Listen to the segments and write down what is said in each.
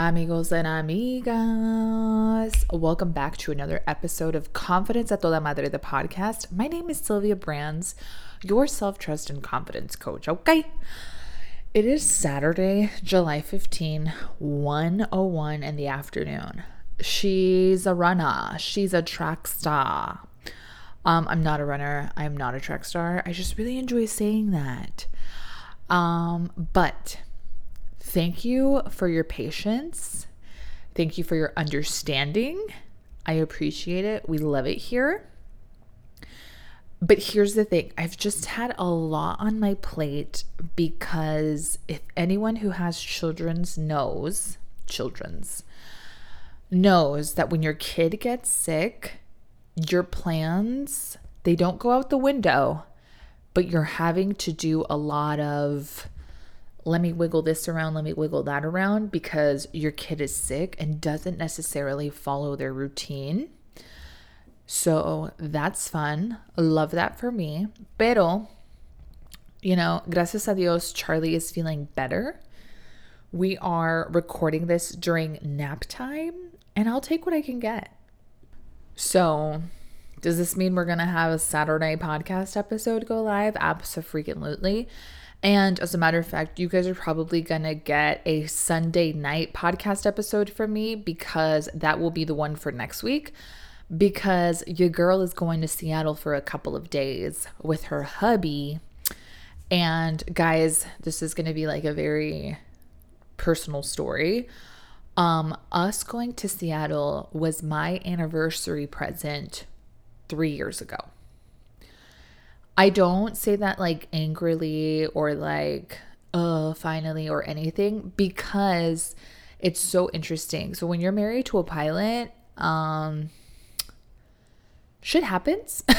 Amigos and amigas, welcome back to another episode of Confidence at Toda Madre, the podcast. My name is Sylvia Brands, your self trust and confidence coach. Okay. It is Saturday, July 15, 101 in the afternoon. She's a runner, she's a track star. Um, I'm not a runner, I'm not a track star. I just really enjoy saying that. Um, but Thank you for your patience. Thank you for your understanding. I appreciate it. We love it here. But here's the thing I've just had a lot on my plate because if anyone who has children's knows, children's, knows that when your kid gets sick, your plans, they don't go out the window, but you're having to do a lot of let me wiggle this around, let me wiggle that around because your kid is sick and doesn't necessarily follow their routine. So that's fun. Love that for me. Pero, you know, gracias a Dios, Charlie is feeling better. We are recording this during nap time, and I'll take what I can get. So, does this mean we're going to have a Saturday podcast episode go live? Absolutely. And as a matter of fact, you guys are probably going to get a Sunday night podcast episode from me because that will be the one for next week. Because your girl is going to Seattle for a couple of days with her hubby. And guys, this is going to be like a very personal story. Um, us going to Seattle was my anniversary present three years ago. I don't say that like angrily or like, oh, finally or anything because it's so interesting. So when you're married to a pilot, um, shit happens.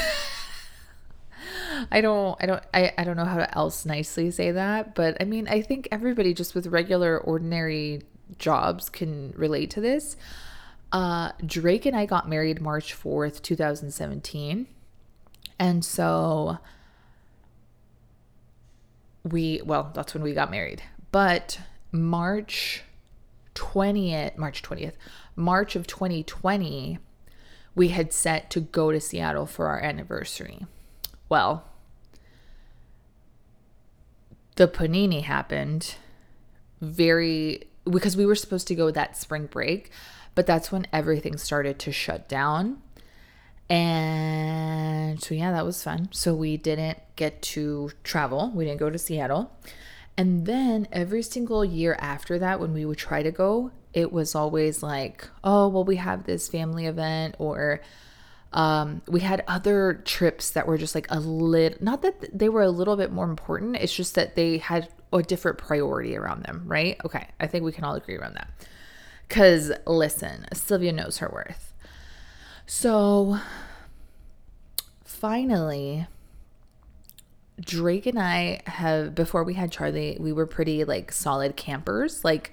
I don't I don't I, I don't know how to else nicely say that, but I mean I think everybody just with regular ordinary jobs can relate to this. Uh Drake and I got married March 4th, 2017. And so we, well, that's when we got married. But March 20th, March 20th, March of 2020, we had set to go to Seattle for our anniversary. Well, the panini happened very because we were supposed to go that spring break, but that's when everything started to shut down. And so, yeah, that was fun. So, we didn't get to travel, we didn't go to Seattle. And then every single year after that, when we would try to go, it was always like, oh, well, we have this family event, or um, we had other trips that were just like a little, not that they were a little bit more important, it's just that they had a different priority around them, right? Okay, I think we can all agree around that. Because listen, Sylvia knows her worth. So finally, Drake and I have, before we had Charlie, we were pretty like solid campers, like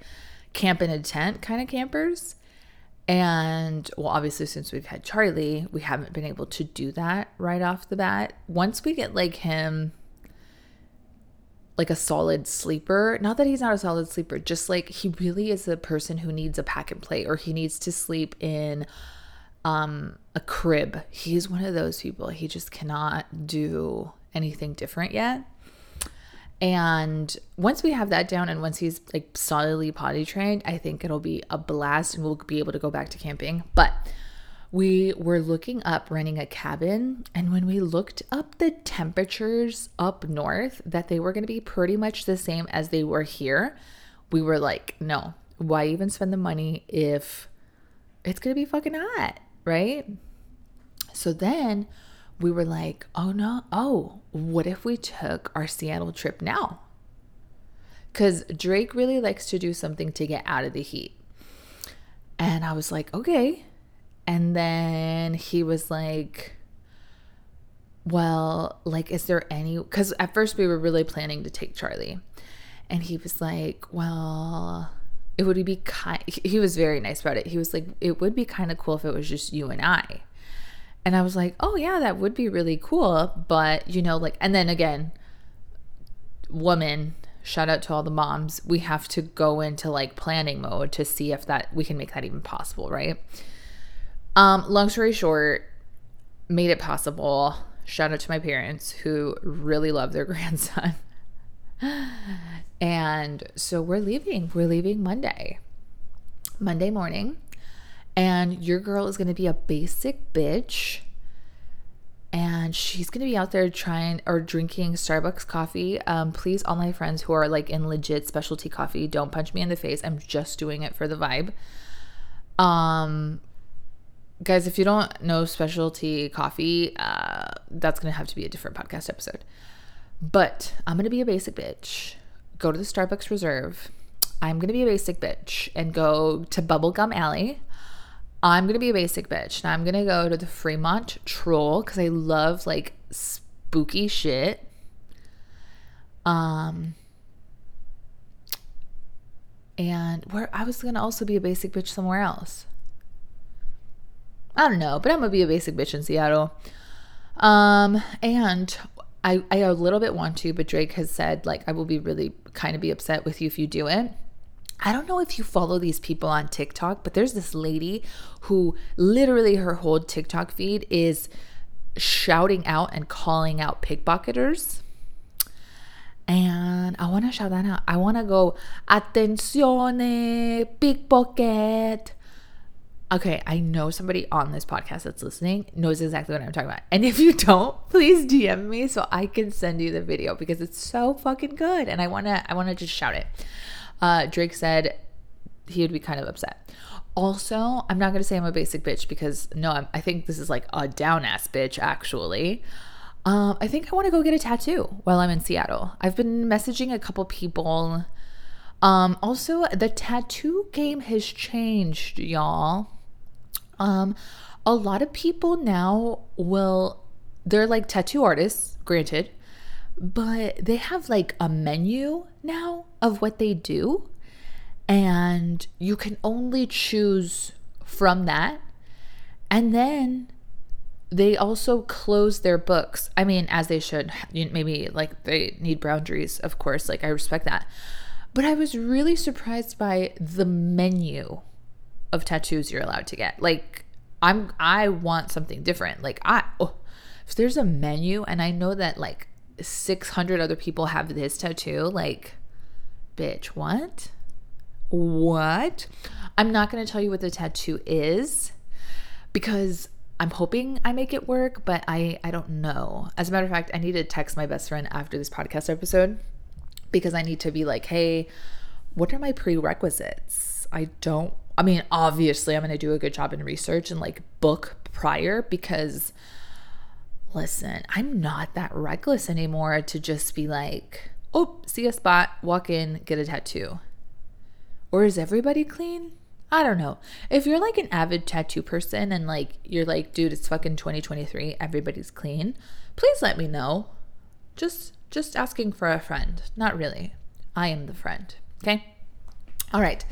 camp in a tent kind of campers. And well, obviously, since we've had Charlie, we haven't been able to do that right off the bat. Once we get like him, like a solid sleeper, not that he's not a solid sleeper, just like he really is a person who needs a pack and play or he needs to sleep in um, a crib. He's one of those people. He just cannot do anything different yet. And once we have that down and once he's like solidly potty trained, I think it'll be a blast and we'll be able to go back to camping. But we were looking up renting a cabin and when we looked up the temperatures up north that they were going to be pretty much the same as they were here, we were like, no, why even spend the money if it's going to be fucking hot? Right? So then we were like, oh no, oh, what if we took our Seattle trip now? Because Drake really likes to do something to get out of the heat. And I was like, okay. And then he was like, well, like, is there any? Because at first we were really planning to take Charlie. And he was like, well, it would be kind he was very nice about it he was like it would be kind of cool if it was just you and i and i was like oh yeah that would be really cool but you know like and then again woman shout out to all the moms. We have to go into like planning mode to see if that we can make that even possible, right? Um, long story short, made it possible. Shout out to my parents who really love their grandson. and so we're leaving. We're leaving Monday. Monday morning. And your girl is going to be a basic bitch. And she's going to be out there trying or drinking Starbucks coffee. Um, please, all my friends who are like in legit specialty coffee, don't punch me in the face. I'm just doing it for the vibe. Um, guys, if you don't know specialty coffee, uh, that's going to have to be a different podcast episode. But I'm to be a basic bitch. Go to the Starbucks Reserve. I'm to be a basic bitch and go to Bubblegum Alley. I'm to be a basic bitch. And I'm to go to the Fremont Troll because I love like spooky shit. Um, and where I was to also be a basic bitch somewhere else. I don't know, but I'm gonna be a basic bitch in Seattle. Um, and I I a little bit want to, but Drake has said like I will be really kind of be upset with you if you do it. I don't know if you follow these people on TikTok, but there's this lady who literally her whole TikTok feed is shouting out and calling out pickpocketers. And I want to shout that out. I want to go, attenzione, eh, pickpocket okay, I know somebody on this podcast that's listening knows exactly what I'm talking about. And if you don't, please DM me so I can send you the video because it's so fucking good. And I wanna I wanna just shout it. Uh, Drake said he would be kind of upset. Also, I'm not gonna say I'm a basic bitch because no, I'm, i think this is like a down ass bitch actually. Um, I think I want to go get a tattoo while I'm in Seattle. I've been messaging a couple people. Um, also, the tattoo game has changed, y'all. Um, a lot of people now will, they're like tattoo artists, granted, but they have like a menu now of what they do. And you can only choose from that. And then they also close their books. I mean, as they should. Maybe like they need boundaries, of course. Like I respect that. But I was really surprised by the menu of tattoos you're allowed to get. Like I'm I want something different. Like I oh, if there's a menu and I know that like 600 other people have this tattoo, like bitch, what? What? I'm not going to tell you what the tattoo is because I'm hoping I make it work, but I I don't know. As a matter of fact, I need to text my best friend after this podcast episode because I need to be like, "Hey, what are my prerequisites? I don't I mean, obviously, I'm going to do a good job in research and like book prior because listen, I'm not that reckless anymore to just be like, oh, see a spot, walk in, get a tattoo. Or is everybody clean? I don't know. If you're like an avid tattoo person and like you're like, dude, it's fucking 2023, everybody's clean, please let me know. Just just asking for a friend. Not really. I am the friend. Okay? All right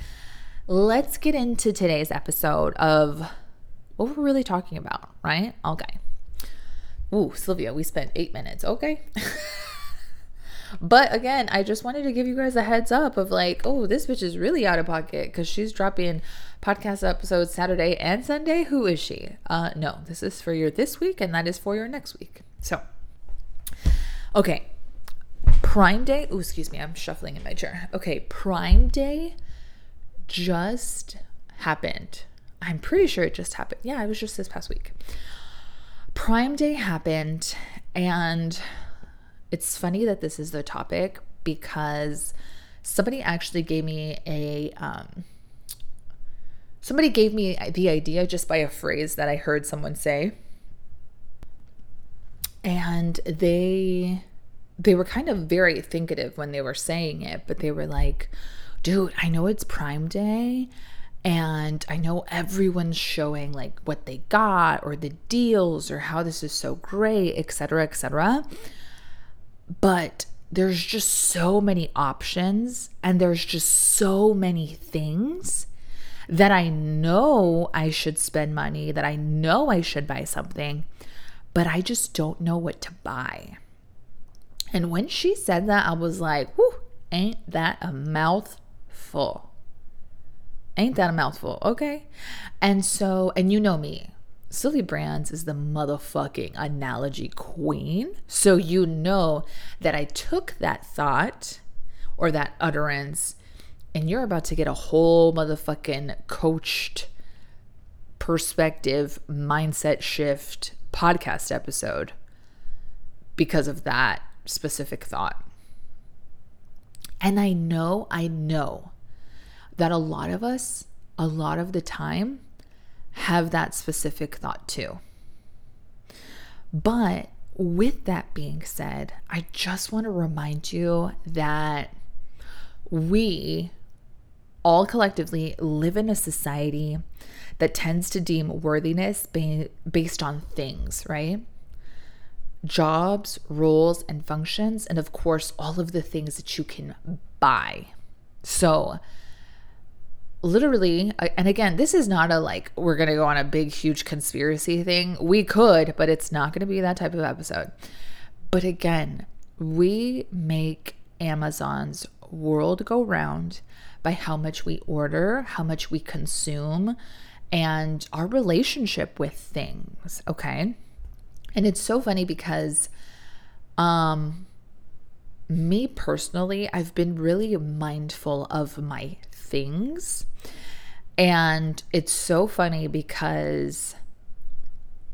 let's get into today's episode of what we're really talking about, right? Okay. Ooh, Sylvia, we spent eight minutes. Okay. but again, I just wanted to give you guys a heads up of like, oh, this bitch is really out of pocket because she's dropping podcast episodes Saturday and Sunday. Who is she? Uh, no, this is for your this week and that is for your next week. So, okay. Prime Day. Oh, excuse me. I'm shuffling in my chair. Okay. Prime Day just happened. I'm pretty sure it just happened. Yeah, it was just this past week. Prime Day happened, and it's funny that this is the topic because somebody actually gave me a um, somebody gave me the idea just by a phrase that I heard someone say, and they they were kind of very thinkative when they were saying it, but they were like, dude, I know it's Prime Day and I know everyone's showing like what they got or the deals or how this is so great, etc., etc. But there's just so many options and there's just so many things that I know I should spend money, that I know I should buy something, but I just don't know what to buy. And when she said that, I was like, whew, Ain't that a mouthful? Ain't that a mouthful? Okay. And so, and you know me, Sylvia Brands is the motherfucking analogy queen. So you know that I took that thought or that utterance, and you're about to get a whole motherfucking coached perspective, mindset shift podcast episode because of that specific thought. And I know, I know that a lot of us, a lot of the time, have that specific thought too. But with that being said, I just want to remind you that we all collectively live in a society that tends to deem worthiness based on things, right? Jobs, roles, and functions, and of course, all of the things that you can buy. So, literally, and again, this is not a like, we're going to go on a big, huge conspiracy thing. We could, but it's not going to be that type of episode. But again, we make Amazon's world go round by how much we order, how much we consume, and our relationship with things. Okay. And it's so funny because, um, me personally, I've been really mindful of my things. And it's so funny because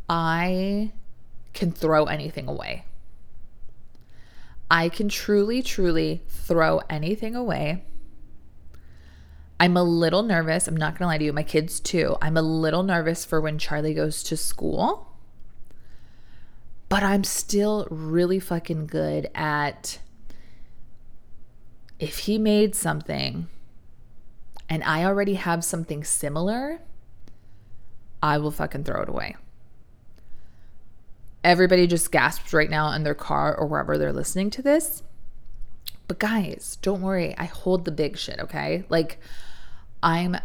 I can throw anything away. I can truly, truly throw anything away. I'm a little nervous. I'm not going to lie to you, my kids too. I'm a little nervous for when Charlie goes to school. But I'm still really fucking good at if he made something and I already have something similar, I will fucking throw it away. Everybody just gasps right now in their car or wherever they're listening to this. But guys, don't worry. I hold the big shit, okay? Like, I'm.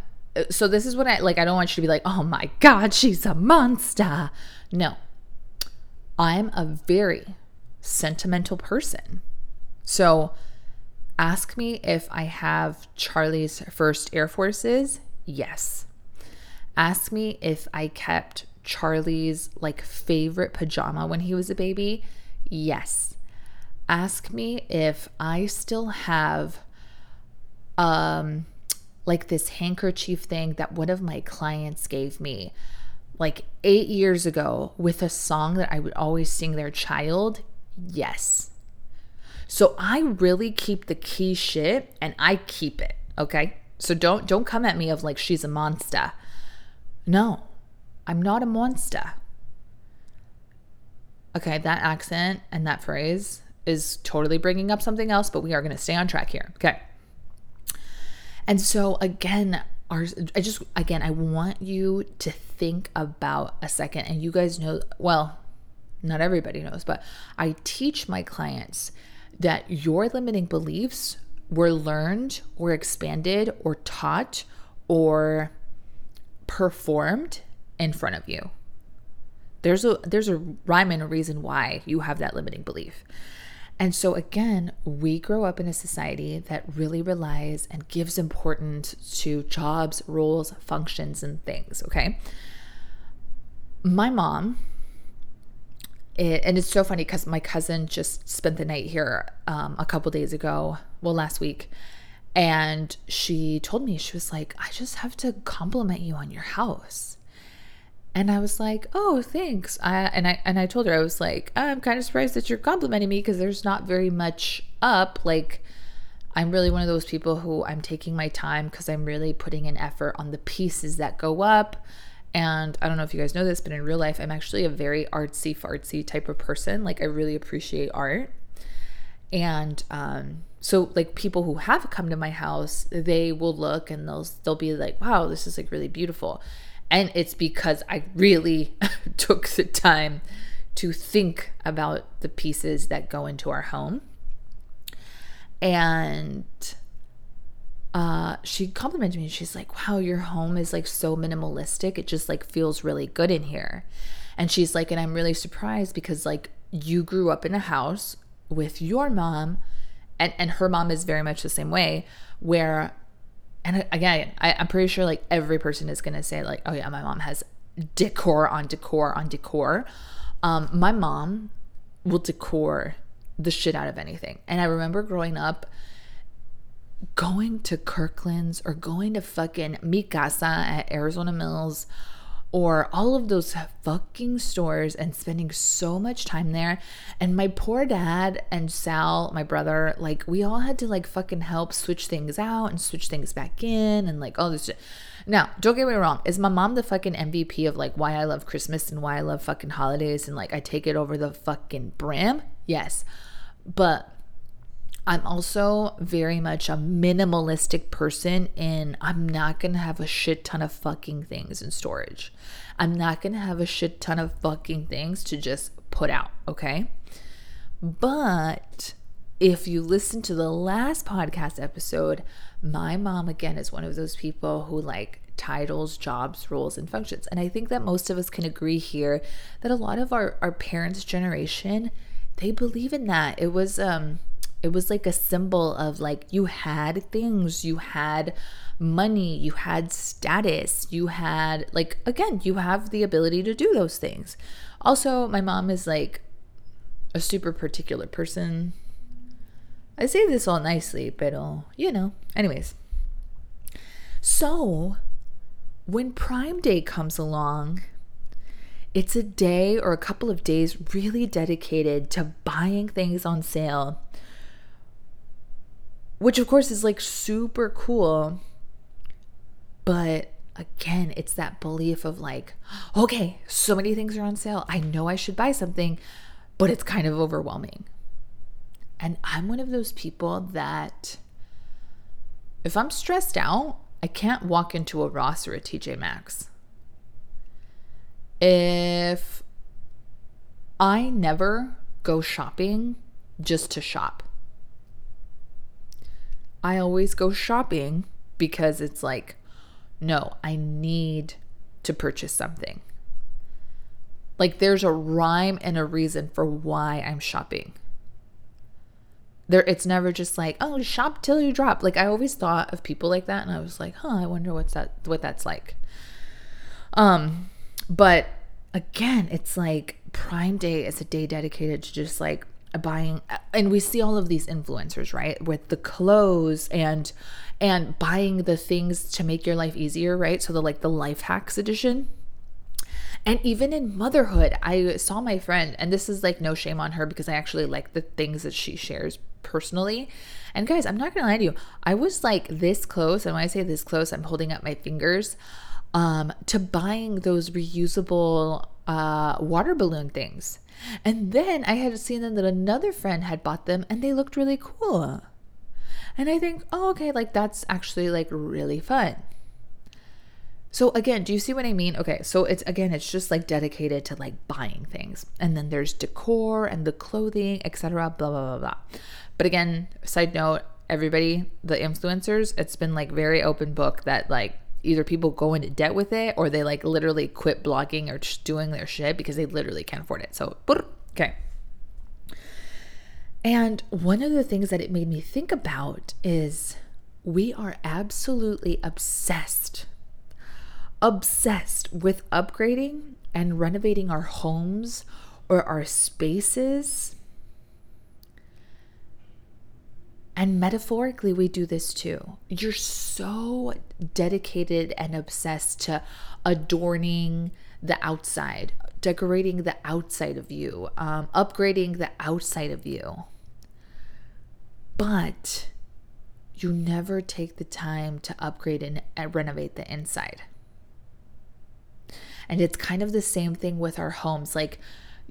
So, this is what I like. I don't want you to be like, oh my God, she's a monster. No. I'm a very sentimental person. So, Ask me if I have Charlie's first Air Forces. Yes. Ask me if I kept Charlie's like favorite pajama when he was a baby. Yes. Ask me if I still have um like this handkerchief thing that one of my clients gave me like 8 years ago with a song that I would always sing their child. Yes. So I really keep the key shit and I keep it, okay? So don't don't come at me of like she's a monster. No. I'm not a monster. Okay, that accent and that phrase is totally bringing up something else, but we are going to stay on track here. Okay. And so again, our I just again, I want you to think about a second and you guys know well, not everybody knows, but I teach my clients that your limiting beliefs were learned or expanded or taught or performed in front of you. There's a there's a rhyme and a reason why you have that limiting belief. And so again, we grow up in a society that really relies and gives importance to jobs, roles, functions and things, okay? My mom it, and it's so funny because my cousin just spent the night here um, a couple days ago, well, last week, and she told me she was like, "I just have to compliment you on your house," and I was like, "Oh, thanks." I, and I and I told her I was like, "I'm kind of surprised that you're complimenting me because there's not very much up. Like, I'm really one of those people who I'm taking my time because I'm really putting an effort on the pieces that go up." And I don't know if you guys know this, but in real life, I'm actually a very artsy fartsy type of person. Like, I really appreciate art. And um, so, like, people who have come to my house, they will look and they'll they'll be like, "Wow, this is like really beautiful," and it's because I really took the time to think about the pieces that go into our home. And uh, she complimented me. She's like, wow, your home is like so minimalistic. It just like feels really good in here. And she's like, and I'm really surprised because like you grew up in a house with your mom and and her mom is very much the same way where and again I, i'm pretty sure like every person is gonna say like oh yeah my mom has decor on decor on decor um my mom will decor the shit out of anything and i remember growing up going to kirkland's or going to fucking mi casa at arizona mills or all of those fucking stores and spending so much time there. And my poor dad and Sal, my brother, like we all had to like fucking help switch things out and switch things back in and like all this shit. Now, don't get me wrong, is my mom the fucking MVP of like why I love Christmas and why I love fucking holidays and like I take it over the fucking brim? Yes. But I'm also very much a minimalistic person and I'm not to have a shit ton of fucking things in storage. I'm not to have a shit ton of fucking things to just put out, okay? But if you listen to the last podcast episode, my mom again is one of those people who like titles, jobs, roles, and functions. And I think that most of us can agree here that a lot of our, our parents' generation, they believe in that. It was um it was like a symbol of like you had things, you had money, you had status, you had like again, you have the ability to do those things. Also, my mom is like a super particular person. I say this all nicely, but uh, you know, anyways. So, when Prime Day comes along, it's a day or a couple of days really dedicated to buying things on sale which of course is like super cool. But again, it's that belief of like, okay, so many things are on sale. I know I should buy something, but it's kind of overwhelming. And I'm one of those people that if I'm stressed out, I can't walk into a Ross or a TJ Maxx. If I never go shopping just to shop. I always go shopping because it's like, no, I need to purchase something. Like there's a rhyme and a reason for why I'm shopping. There it's never just like, oh, shop till you drop. Like I always thought of people like that and I was like, "Huh, I wonder what's that what that's like." Um, but again, it's like Prime Day is a day dedicated to just like buying and we see all of these influencers right with the clothes and and buying the things to make your life easier right? So the like the life hacks edition. And even in motherhood i saw my friend and this is like no shame on her because i actually like the things that she shares personally. And guys i'm not gonna lie to you. I was like this close and when i say this close i'm holding up my fingers um to buying those reusable uh water balloon things and then I had seen them that another friend had bought them and they looked really cool. And I think, oh, okay, like that's actually like really fun. So again, do you see what I mean? Okay, so it's again, it's just like dedicated to like buying things. And then there's decor and the clothing, etc. blah blah blah blah. But again, side note, everybody, the influencers, it's been like very open book that like either people go into debt with it or they like literally quit blogging or just doing their shit because they literally can't afford it. So, okay. And one of the things that it made me think about is we are absolutely obsessed, obsessed with upgrading and renovating our homes or our spaces And metaphorically, we do this too. You're so dedicated and obsessed to adorning the outside, decorating the outside of you, um, upgrading the outside of you. But you never take the time to upgrade and, and renovate the inside. And it's kind of the same thing with our homes. Like,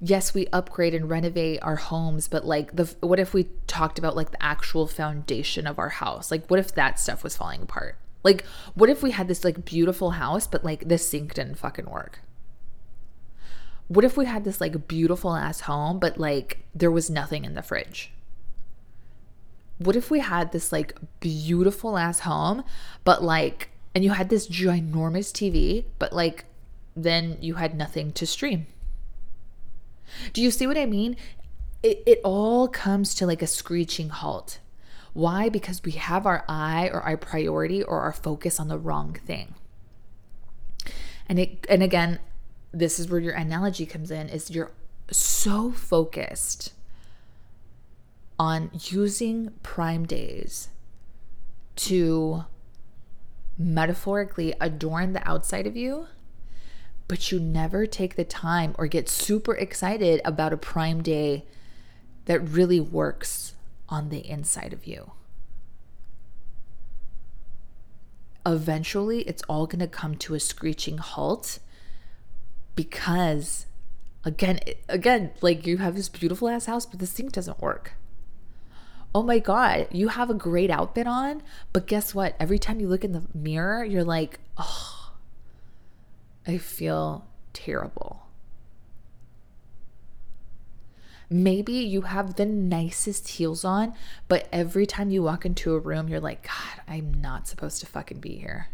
yes, we upgrade and renovate our homes, but like the what if we talked about like the actual foundation of our house? Like what if that stuff was falling apart? Like what if we had this like beautiful house but like the sink didn't fucking work? What if we had this like beautiful ass home but like there was nothing in the fridge? What if we had this like beautiful ass home but like and you had this ginormous TV but like then you had nothing to stream? Do you see what I mean? It, it all comes to like a screeching halt. Why? Because we have our eye or our priority or our focus on the wrong thing. And it and again, this is where your analogy comes in is you're so focused on using prime days to metaphorically adorn the outside of you, but you never take the time or get super excited about a prime day that really works on the inside of you. Eventually, it's all going to come to a screeching halt because again again like you have this beautiful ass house but the sink doesn't work oh my God, you have a great outfit on, but guess what? Every time you look in the mirror, you're like, oh, I feel terrible. Maybe you have the nicest heels on, but every time you walk into a room, you're like, God, I'm not supposed to fucking be here.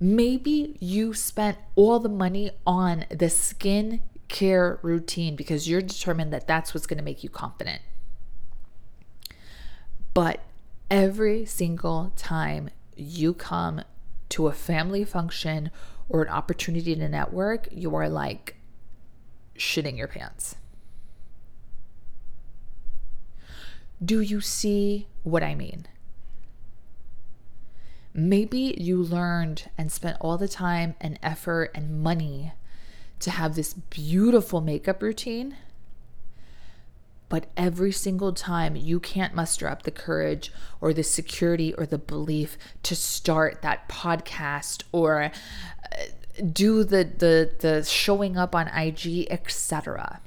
Maybe you spent all the money on the skin care routine because you're determined that that's what's going to make you confident. But every single time you come to a family function or an opportunity to network, you are like shitting your pants. Do you see what I mean? Maybe you learned and spent all the time and effort and money to have this beautiful makeup routine. But every single time you can't muster up the courage or the security or the belief to start that podcast or uh, do the the the showing up on IG, etc.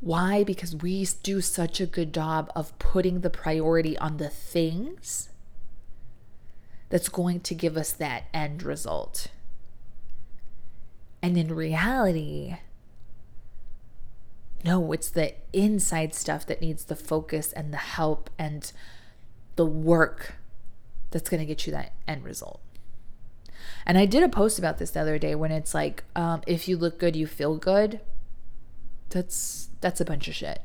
Why? Because we do such a good job of putting the priority on the things that's going to give us that end result. And in reality, no, it's the inside stuff that needs the focus and the help and the work that's going to get you that end result. And I did a post about this the other day when it's like, um, if you look good, you feel good. That's that's a bunch of shit.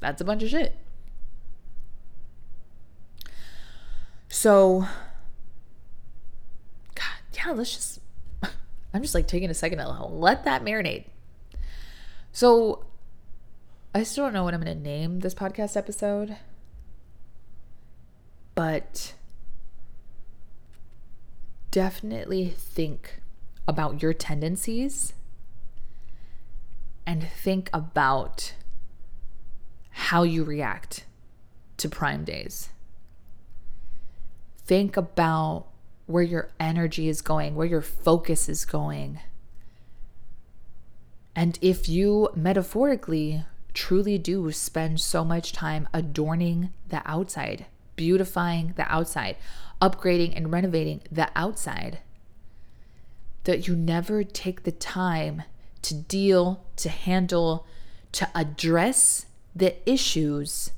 That's a bunch of shit. So, God, yeah, let's just I'm just like taking a second to let that marinate. So I still don't know what I'm going to name this podcast episode, but definitely think about your tendencies and think about how you react to prime days. Think about where your energy is going, where your focus is going. And if you metaphorically truly do spend so much time adorning the outside, beautifying the outside, upgrading and renovating the outside, that you never take the time to deal, to handle, to address the issues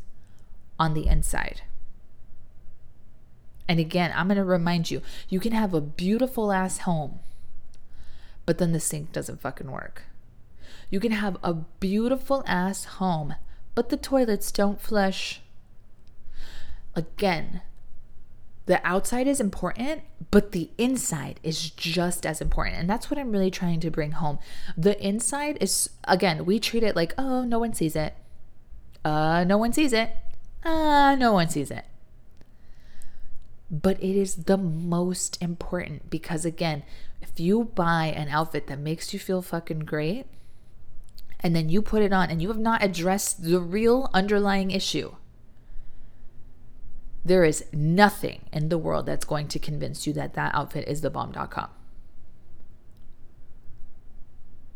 on the inside. And again, I'm going to remind you you can have a beautiful ass home, but then the sink doesn't fucking work. You can have a beautiful ass home, but the toilets don't flush. Again, the outside is important, but the inside is just as important. And that's what I'm really trying to bring home. The inside is, again, we treat it like, oh, no one sees it. Uh, no one sees it. Uh, no one sees it but it is the most important because again, if you buy an outfit that makes you feel fucking great and then you put it on and you have not addressed the real underlying issue, there is nothing in the world that's going to convince you that that outfit is the bomb.com.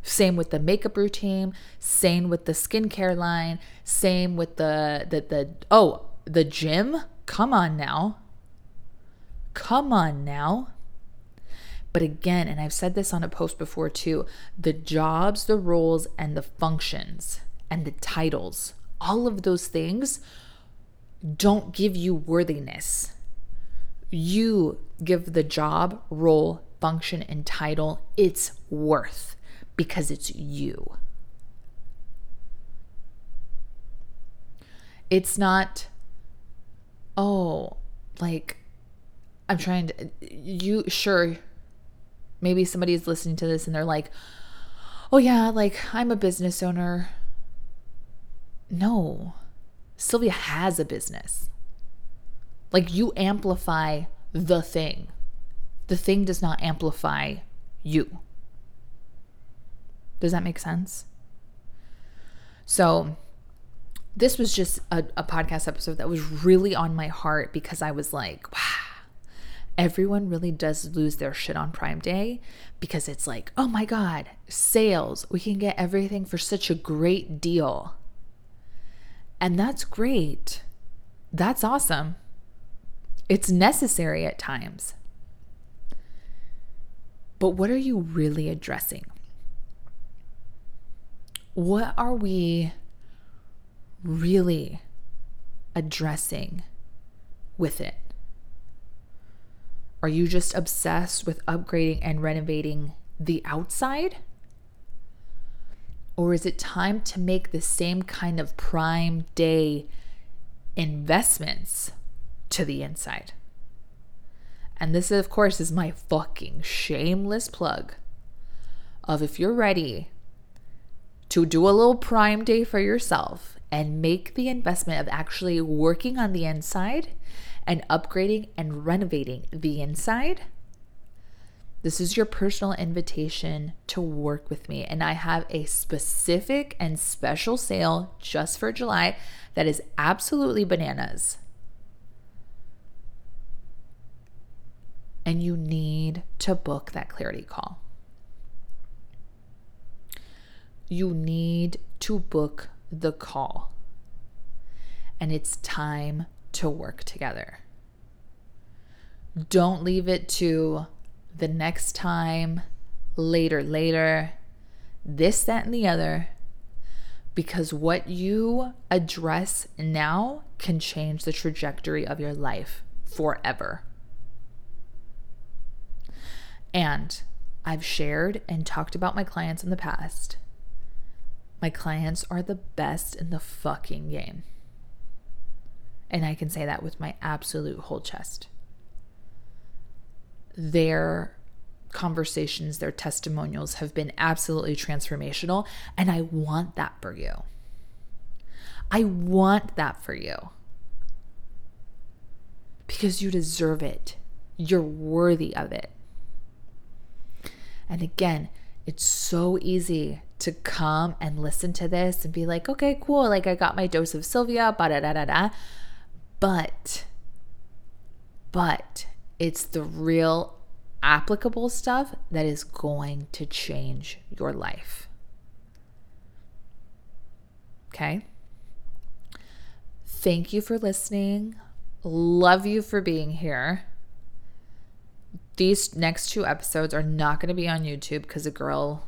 Same with the makeup routine, same with the skincare line, same with the the the oh, the gym. Come on now. Come on now. But again, and I've said this on a post before too the jobs, the roles, and the functions and the titles, all of those things don't give you worthiness. You give the job, role, function, and title its worth because it's you. It's not, oh, like, I'm trying to, you, sure, maybe somebody is listening to this and they're like, oh, yeah, like, I'm a business owner. No, Sylvia has a business. Like, you amplify the thing, the thing does not amplify you. Does that make sense? So, this was just a, a, podcast episode that was really on my heart because I was like, wow, everyone really does lose their shit on Prime Day because it's like, oh my God, sales, we can get everything for such a great deal. And that's great. That's awesome. It's necessary at times. But what are you really addressing? What are we really addressing with it? Are you just obsessed with upgrading and renovating the outside? Or is it time to make the same kind of prime day investments to the inside? And this, of course, is my fucking shameless plug of if you're ready to do a little prime day for yourself and make the investment of actually working on the inside and upgrading and renovating the inside. This is your personal invitation to work with me. And I have a specific and special sale just for July that is absolutely bananas. And you need to book that clarity call. you need to book the call. And it's time to work together. Don't leave it to the next time, later, later, this, that, and the other, because what you address now can change the trajectory of your life forever. And I've shared and talked about my clients in the past my clients are the best in the fucking game. And I can say that with my absolute whole chest. Their conversations, their testimonials have been absolutely transformational. And I want that for you. I want that for you. Because you deserve it. You're worthy of it. And again, it's so easy to come and listen to this and be like, okay, cool. Like I got my dose of Sylvia, da da da da da. But, but it's the real applicable stuff that is going to change your life. Okay. Thank you for listening. Love you for being here. These next two episodes are not going to be on YouTube because a girl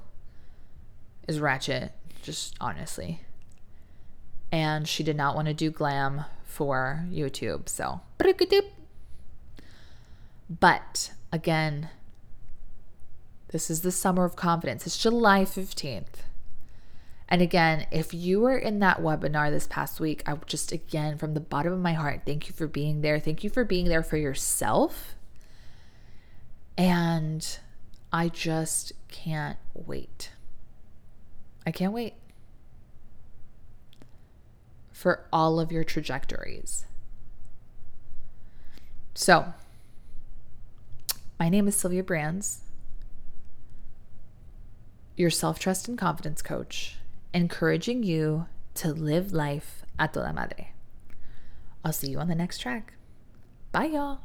is ratchet, just honestly. And she did not want to do glam for YouTube. So, but again, this is the summer of confidence. It's July 15th. And again, if you were in that webinar this past week, I just, again, from the bottom of my heart, thank you for being there. Thank you for being there for yourself. And I just can't wait. I can't wait for all of your trajectories. So, my name is Sylvia Brands, your self trust and confidence coach, encouraging you to live life a toda madre. I'll see you on the next track. Bye, y'all.